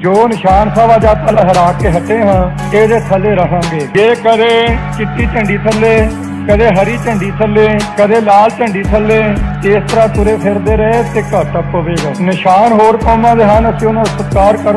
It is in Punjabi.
ਜੋ ਨਿਸ਼ਾਨ ਸਾਹਿਬ ਅੱਜ ਆਪਾਂ ਲਹਿਰਾ ਕੇ ਹਟੇ ਹਾਂ, ਇਹਦੇ ਥੱਲੇ ਰਹਾਂਗੇ। ਜੇ ਕਦੇ ਚਿੱਟੀ ਝੰਡੀ ਥੱਲੇ, ਕਦੇ ਹਰੀ ਝੰਡੀ ਥੱਲੇ, ਕਦੇ ਲਾਲ ਝੰਡੀ ਥੱਲੇ, ਇਸ ਤਰ੍ਹਾਂ ਤੁਰੇ ਫਿਰਦੇ ਰਹੇ ਤੇ ਘਾਟਾ ਪਵੇਗਾ ਨਿਸ਼ਾਨ ਹੋਰ ਕੌਮਾਂ ਦੇ ਹਨ, ਅਸੀਂ ਉਹਨਾਂ ਦਾ ਸਤਿਕਾਰ ਕਰਦੇ